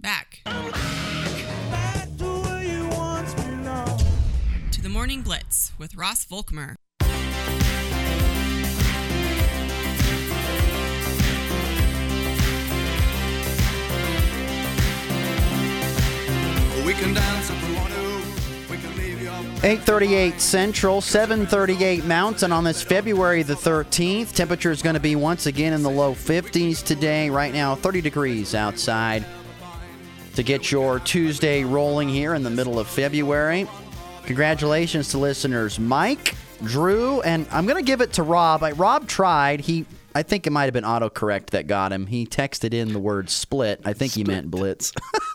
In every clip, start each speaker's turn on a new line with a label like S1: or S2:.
S1: back to the Morning Blitz with Ross Volkmer.
S2: We can dance if we want to. We can leave you
S3: 838 Central, 738 Mountain on this February the 13th. Temperature is going to be once again in the low 50s today. Right now, 30 degrees outside. To get your Tuesday rolling here in the middle of February. Congratulations to listeners Mike, Drew, and I'm going to give it to Rob. I, Rob tried. He, I think it might have been autocorrect that got him. He texted in the word split. I think he meant blitz.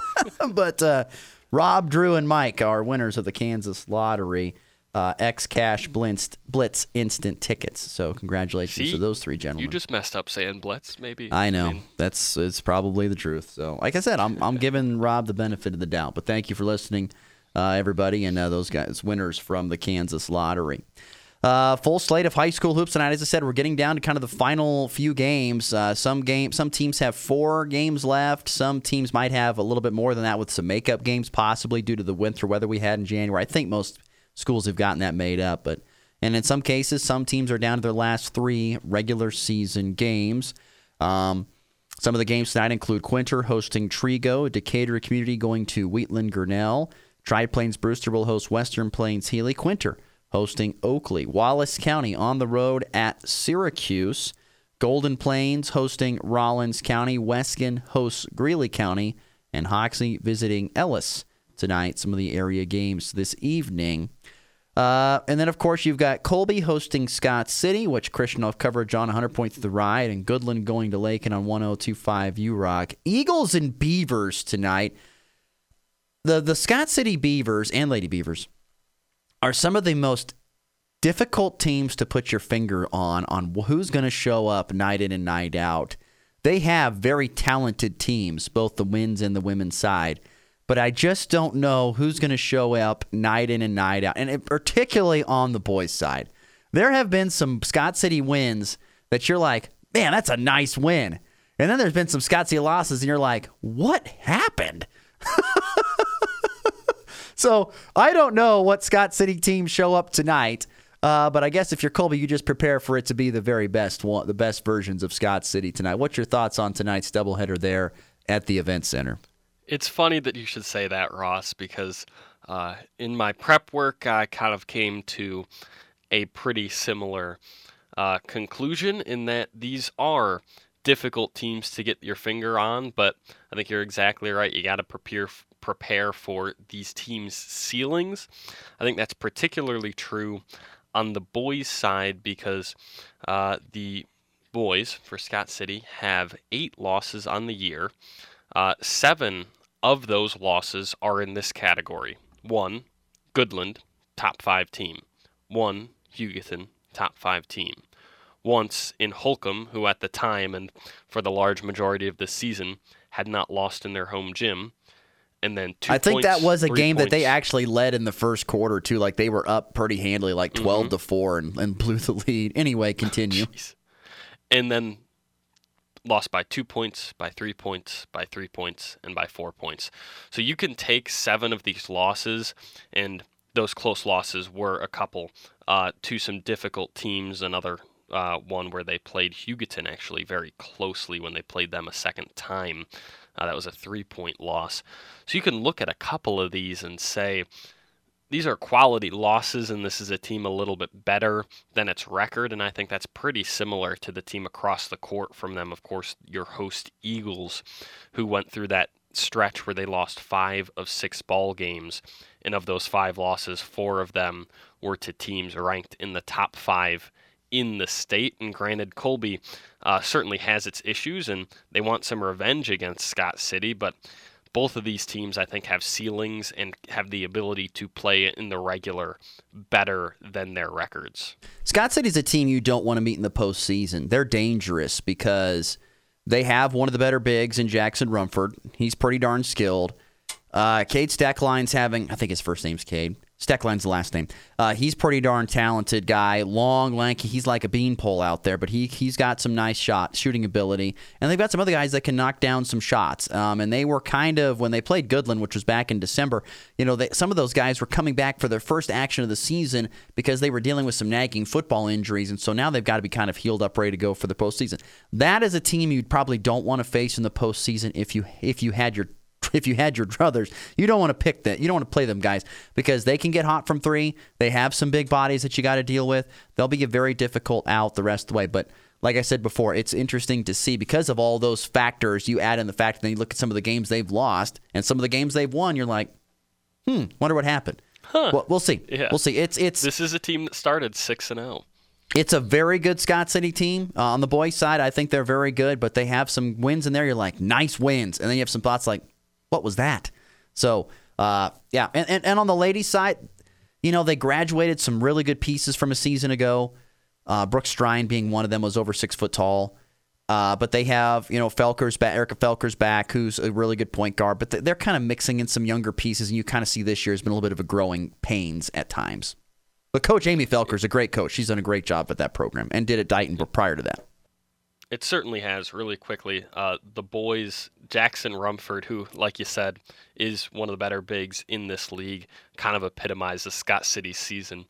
S3: but uh, Rob, Drew, and Mike are winners of the Kansas Lottery uh, X Cash Blitz, Blitz instant tickets. So congratulations
S4: See,
S3: to those three gentlemen.
S4: You just messed up saying Blitz, maybe.
S3: I know
S4: mean,
S3: that's it's probably the truth. So, like I said, I'm I'm giving Rob the benefit of the doubt. But thank you for listening, uh, everybody, and uh, those guys winners from the Kansas Lottery. Uh, full slate of high school hoops tonight. As I said, we're getting down to kind of the final few games. Uh, some game, some teams have four games left. Some teams might have a little bit more than that, with some makeup games possibly due to the winter weather we had in January. I think most schools have gotten that made up, but and in some cases, some teams are down to their last three regular season games. Um, some of the games tonight include Quinter hosting Trego, Decatur Community going to Wheatland Grinnell, Tri Plains Brewster will host Western Plains Healy, Quinter hosting Oakley, Wallace County on the road at Syracuse, Golden Plains hosting Rawlins County, Weskan hosts Greeley County, and Hoxie visiting Ellis tonight. Some of the area games this evening. Uh, and then, of course, you've got Colby hosting Scott City, which Christian will have coverage on 100 points through the ride, and Goodland going to Lakin on 1025 U Rock. Eagles and Beavers tonight. The the Scott City Beavers and Lady Beavers are some of the most difficult teams to put your finger on on who's going to show up night in and night out. They have very talented teams, both the men's and the women's side but I just don't know who's going to show up night in and night out, and it, particularly on the boys' side. There have been some Scott City wins that you're like, man, that's a nice win. And then there's been some Scott City losses, and you're like, what happened? so I don't know what Scott City teams show up tonight. Uh, but I guess if you're Colby, you just prepare for it to be the very best one, the best versions of Scott City tonight. What's your thoughts on tonight's doubleheader there at the event center?
S4: It's funny that you should say that, Ross, because uh, in my prep work, I kind of came to a pretty similar uh, conclusion in that these are difficult teams to get your finger on, but I think you're exactly right. You got to prepare prepare for these teams' ceilings. I think that's particularly true on the boys' side because uh, the boys for Scott City have eight losses on the year. Uh, seven of those losses are in this category. One, Goodland, top five team. One, Hugoton, top five team. Once in Holcomb, who at the time and for the large majority of the season had not lost in their home gym. And then two
S3: I think
S4: points,
S3: that was a game that they actually led in the first quarter too. Like they were up pretty handily, like 12
S4: Mm-hmm.
S3: to four, and, and blew the lead. Anyway, continue.
S4: Jeez. And then lost by two points, by three points, by three points, and by four points. So you can take seven of these losses, and those close losses were a couple uh, to some difficult teams. Another uh, one where they played Hugoton actually very closely when they played them a second time. Uh, that was a three point loss. So you can look at a couple of these and say, these are quality losses, and this is a team a little bit better than its record. And I think that's pretty similar to the team across the court from them. Of course, your host Eagles, who went through that stretch where they lost five of six ball games. And of those five losses, four of them were to teams ranked in the top five in the state. And granted, Colby uh, certainly has its issues, and they want some revenge against Scott City, but both of these teams, I think, have ceilings and have the ability to play in the regular better than their records.
S3: Scott City's a team you don't want to meet in the postseason. They're dangerous because they have one of the better bigs in Jackson Rumford. He's pretty darn skilled. Uh, Cade Stackline's having, I think his first name's Cade. Steckline's the last name. Uh, he's pretty darn talented guy, long, lanky. He's like a beanpole out there, but he he's got some nice shot shooting ability. And they've got some other guys that can knock down some shots. Um, and they were kind of when they played Goodland, which was back in December. You know, they, some of those guys were coming back for their first action of the season because they were dealing with some nagging football injuries, and so now they've got to be kind of healed up, ready to go for the postseason. That is a team you probably don't want to face in the postseason if you if you had your if you had your druthers, you don't want to pick that. You don't want to play them guys because they can get hot from three. They have some big bodies that you got to deal with. They'll be a very difficult out the rest of the way. But like I said before, it's interesting to see because of all those factors. You add in the fact that you look at some of the games they've lost and some of the games they've won. You're like, hmm, wonder what happened.
S4: Huh.
S3: Well, we'll see.
S4: Yeah.
S3: We'll see. It's it's
S4: This is a team that started six and oh. zero.
S3: it's a very good Scott City team. Uh, on the boys' side, I think they're very good, but they have some wins in there. You're like, nice wins. And then you have some thoughts like, what was that? So, uh, yeah. And, and, and on the ladies' side, you know, they graduated some really good pieces from a season ago. Uh, Brooke Strine being one of them was over six foot tall. Uh, but they have, you know, Felker's back, Erica Felker's back, who's a really good point guard. But they're kind of mixing in some younger pieces, and you kind of see this year has been a little bit of a growing pains at times. But Coach Amy Felker's a great coach. She's done a great job at that program and did at Dighton prior to that.
S4: It certainly has. Really quickly, uh, the boys, Jackson Rumford, who, like you said, is one of the better bigs in this league, kind of epitomized the Scott City season.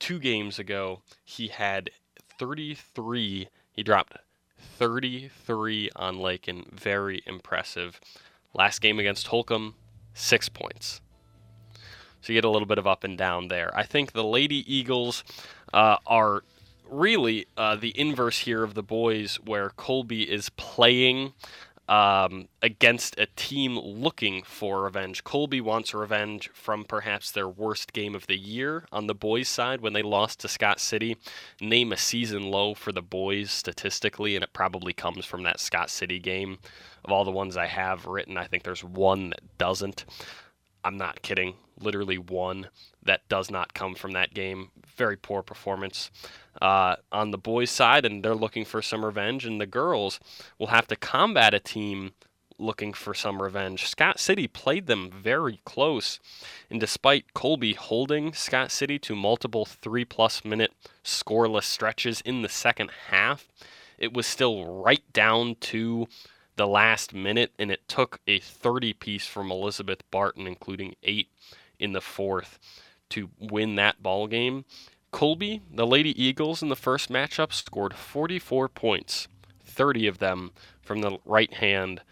S4: Two games ago, he had 33. He dropped 33 on Lakin. Very impressive. Last game against Holcomb, six points. So you get a little bit of up and down there. I think the Lady Eagles uh, are really uh, the inverse here of the boys, where Colby is playing um, against a team looking for revenge. Colby wants revenge from perhaps their worst game of the year on the boys' side when they lost to Scott City. Name a season low for the boys statistically, and it probably comes from that Scott City game. Of all the ones I have written, I think there's one that doesn't. I'm not kidding. Literally one that does not come from that game. Very poor performance uh, on the boys' side, and they're looking for some revenge. And the girls will have to combat a team looking for some revenge. Scott City played them very close, and despite Colby holding Scott City to multiple three plus minute scoreless stretches in the second half, it was still right down to the last minute, and it took a 30 piece from Elizabeth Barton, including eight in the fourth, to win that ball game. Colby, the Lady Eagles in the first matchup, scored 44 points, 30 of them from the right hand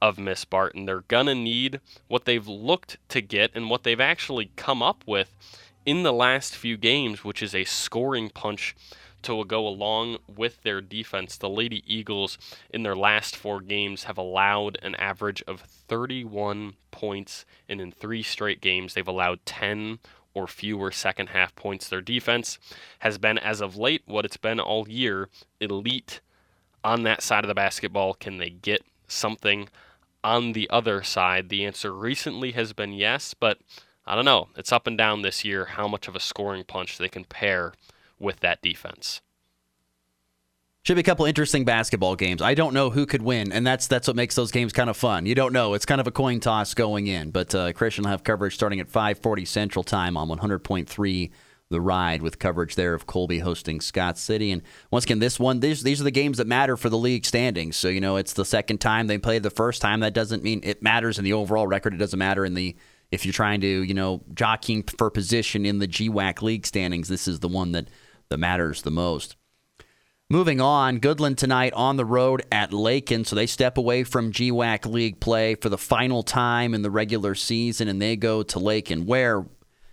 S4: of Miss Barton. They're going to need what they've looked to get and what they've actually come up with in the last few games, which is a scoring punch to go along with their defense. The Lady Eagles, in their last four games, have allowed an average of 31 points, and in three straight games, they've allowed 10 or fewer second half points. Their defense has been, as of late, what it's been all year elite on that side of the basketball. Can they get something on the other side? The answer recently has been yes, but I don't know. It's up and down this year how much of a scoring punch they can pair with that defense.
S3: Should be a couple interesting basketball games. I don't know who could win, and that's that's what makes those games kind of fun. You don't know; it's kind of a coin toss going in. But uh, Christian will have coverage starting at 5:40 Central Time on 100.3 The Ride, with coverage there of Colby hosting Scott City. And once again, this one these these are the games that matter for the league standings. So you know, it's the second time they played the first time. That doesn't mean it matters in the overall record. It doesn't matter in the if you're trying to you know jockeying for position in the GWAC league standings. This is the one that that matters the most. Moving on, Goodland tonight on the road at Lakin, so they step away from GWAC League play for the final time in the regular season, and they go to Lakin, where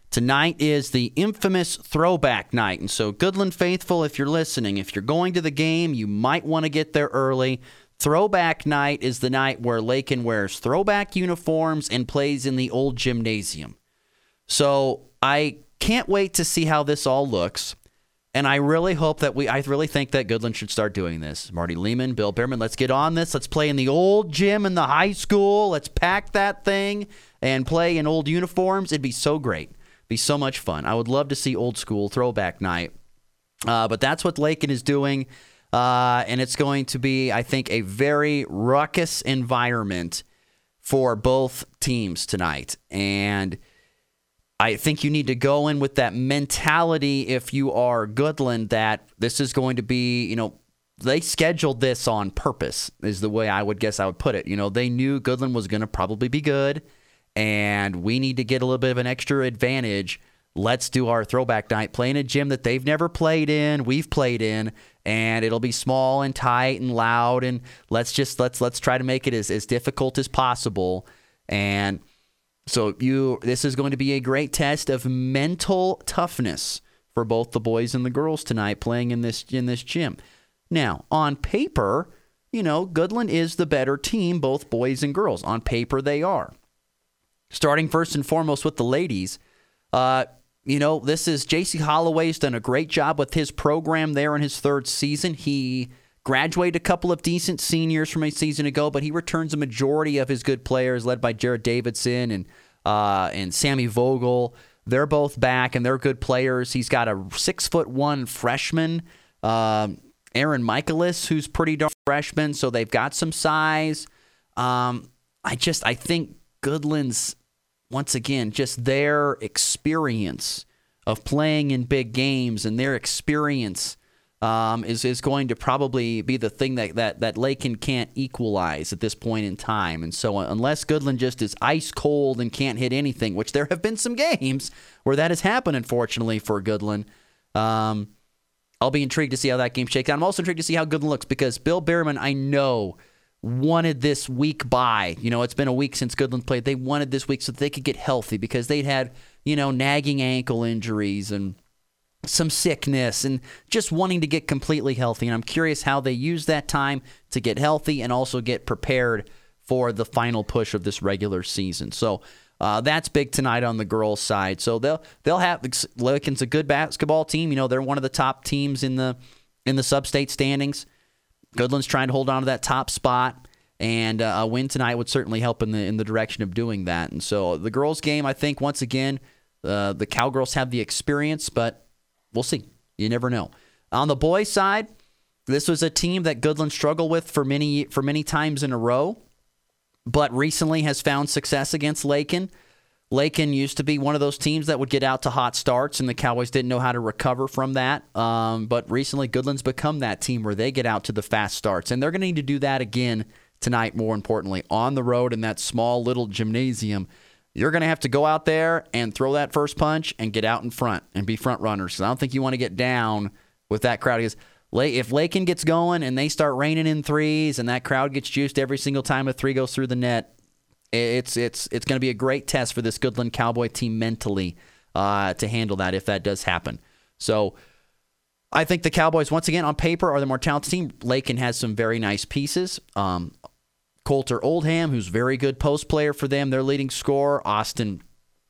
S3: tonight is the infamous throwback night. And so, Goodland faithful, if you're listening, if you're going to the game, you might want to get there early. Throwback night is the night where Lakin wears throwback uniforms and plays in the old gymnasium. So I can't wait to see how this all looks. And I really hope that we, I really think that Goodland should start doing this. Marty Lehman, Bill Behrman, let's get on this. Let's play in the old gym in the high school. Let's pack that thing and play in old uniforms. It'd be so great. be so much fun. I would love to see old school throwback night. Uh, but that's what Lakin is doing. Uh, and it's going to be, I think, a very ruckus environment for both teams tonight. And I think you need to go in with that mentality if you are Goodland that this is going to be, you know, they scheduled this on purpose, is the way I would guess I would put it. You know, they knew Goodland was going to probably be good, and we need to get a little bit of an extra advantage. Let's do our throwback night, play in a gym that they've never played in, we've played in, and it'll be small and tight and loud, and let's just let's let's try to make it as, as difficult as possible. And so you this is going to be a great test of mental toughness for both the boys and the girls tonight playing in this in this gym. Now, on paper, you know, Goodland is the better team, both boys and girls. On paper they are. Starting first and foremost with the ladies, uh, you know, this is JC Holloway's done a great job with his program there in his third season. He graduated a couple of decent seniors from a season ago, but he returns a majority of his good players, led by Jared Davidson and uh, and Sammy Vogel. They're both back and they're good players. He's got a six foot one freshman, um, Aaron Michaelis, who's pretty darn freshman. So they've got some size. Um, I just I think Goodland's once again just their experience of playing in big games and their experience um, is is going to probably be the thing that, that that Lakin can't equalize at this point in time. And so, unless Goodland just is ice cold and can't hit anything, which there have been some games where that has happened, unfortunately for Goodland. Um, I'll be intrigued to see how that game shakes out. I'm also intrigued to see how Goodland looks because Bill Behrman, I know, wanted this week by. You know, it's been a week since Goodland played. They wanted this week so they could get healthy because they'd had, you know, nagging ankle injuries and some sickness and just wanting to get completely healthy. And I'm curious how they use that time to get healthy and also get prepared for the final push of this regular season. So uh, that's big tonight on the girls' side. So they'll they'll have Lincoln's a good basketball team. You know they're one of the top teams in the in the sub-state standings. Goodland's trying to hold on to that top spot, and uh, a win tonight would certainly help in the in the direction of doing that. And so the girls' game, I think, once again, uh, the Cowgirls have the experience, but we'll see. You never know. On the boys' side, this was a team that Goodland struggled with for many for many times in a row, but recently has found success against Lakin. Lakin used to be one of those teams that would get out to hot starts, and the Cowboys didn't know how to recover from that. Um, but recently, Goodland's become that team where they get out to the fast starts, and they're going to need to do that again tonight. More importantly, on the road in that small little gymnasium you're going to have to go out there and throw that first punch and get out in front and be front runners. Because I don't think you want to get down with that crowd. Because if Lakin gets going and they start raining in threes and that crowd gets juiced every single time a three goes through the net, it's it's it's going to be a great test for this Goodland Cowboy team mentally uh, to handle that if that does happen. So. I think the Cowboys, once again, on paper, are the more talented team. Lakin has some very nice pieces. Um, Coulter Oldham, who's very good post player for them, their leading scorer. Austin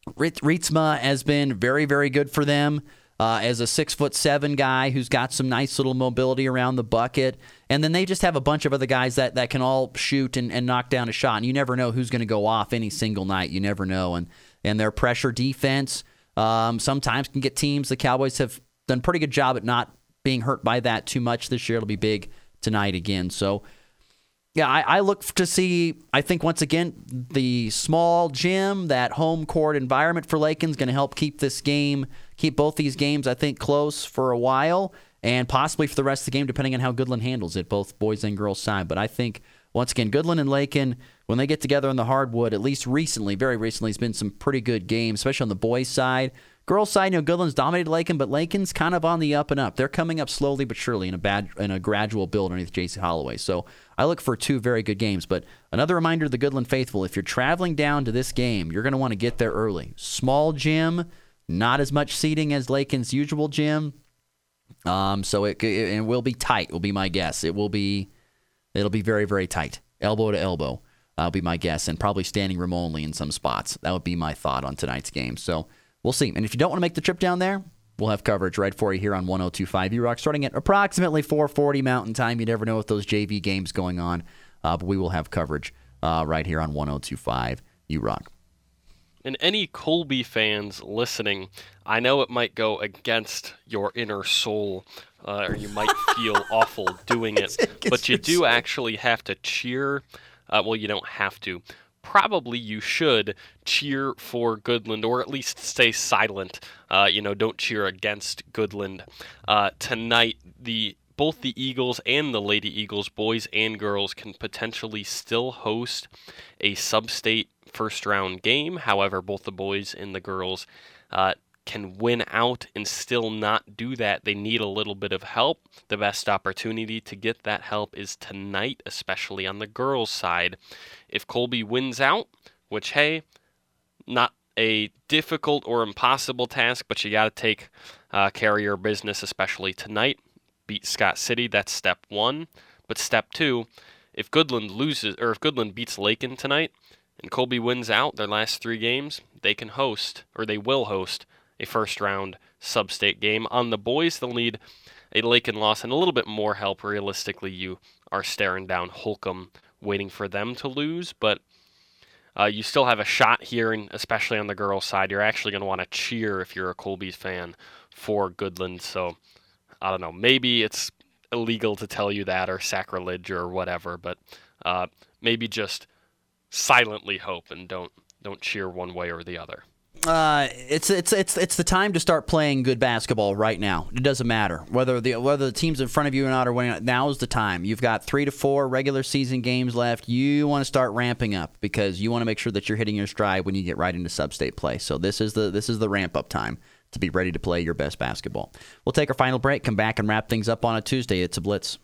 S3: Rietzma has been very, very good for them uh, as a six foot seven guy who's got some nice little mobility around the bucket. And then they just have a bunch of other guys that, that can all shoot and, and knock down a shot. And you never know who's going to go off any single night. You never know. And and their pressure defense um, sometimes can get teams. The Cowboys have done a pretty good job at not being hurt by that too much this year. It'll be big tonight again. So yeah, I, I, look to see. I think once again, the small gym, that home court environment for Lakin's going to help keep this game, keep both these games, I think, close for a while, and possibly for the rest of the game, depending on how Goodland handles it, both boys and girls side. But I think once again, Goodland and Lakin, when they get together on the hardwood, at least recently, very recently, has been some pretty good games, especially on the boys' side. Girls' side, you know, Goodland's dominated Lakin, but Lakin's kind of on the up and up. They're coming up slowly but surely in a bad in a gradual build underneath JC Holloway. So I look for two very good games. But another reminder to the Goodland faithful: if you're traveling down to this game, you're going to want to get there early. Small gym, not as much seating as Lakin's usual gym. Um, so it, it, it will be tight. Will be my guess. It will be, it'll be very very tight, elbow to elbow. Will be my guess, and probably standing room only in some spots. That would be my thought on tonight's game. So we'll see. And if you don't want to make the trip down there, we'll have coverage right for you here on 1025 U Rock starting at approximately 440 Mountain Time. You never know with those JV games going on, uh, but we will have coverage uh, right here on 1025 U Rock.
S4: And any Colby fans listening, I know it might go against your inner soul, uh, or you might feel awful doing it, but you do actually have to cheer. Uh, well, you don't have to, probably you should cheer for Goodland or at least stay silent. Uh, you know, don't cheer against Goodland. Uh, tonight, the both the Eagles and the Lady Eagles, boys and girls, can potentially still host a sub-state first round game. However, both the boys and the girls uh, can win out and still not do that. They need a little bit of help. The best opportunity to get that help is tonight, especially on the girls' side. If Colby wins out, which, hey, not a difficult or impossible task, but you got to take uh, your business, especially tonight. Beat Scott City, that's step one. But step two, if Goodland loses, or if Goodland beats Lakin tonight, and Colby wins out their last three games, they can host, or they will host, a first round sub state game. On the boys, they'll need a Lakin loss and a little bit more help. Realistically, you are staring down Holcomb, waiting for them to lose, but uh, you still have a shot here, and especially on the girls' side, you're actually going to want to cheer if you're a Colby fan for Goodland. So I don't know, maybe it's illegal to tell you that or sacrilege or whatever, but uh, maybe just silently hope and don't don't cheer one way or the other.
S3: Uh, it's it's it's it's the time to start playing good basketball right now. It doesn't matter whether the whether the teams in front of you or not are winning. Now is the time. You've got three to four regular season games left. You want to start ramping up because you want to make sure that you're hitting your stride when you get right into sub-state play. So this is the this is the ramp up time to be ready to play your best basketball. We'll take our final break. Come back and wrap things up on a Tuesday. It's a blitz.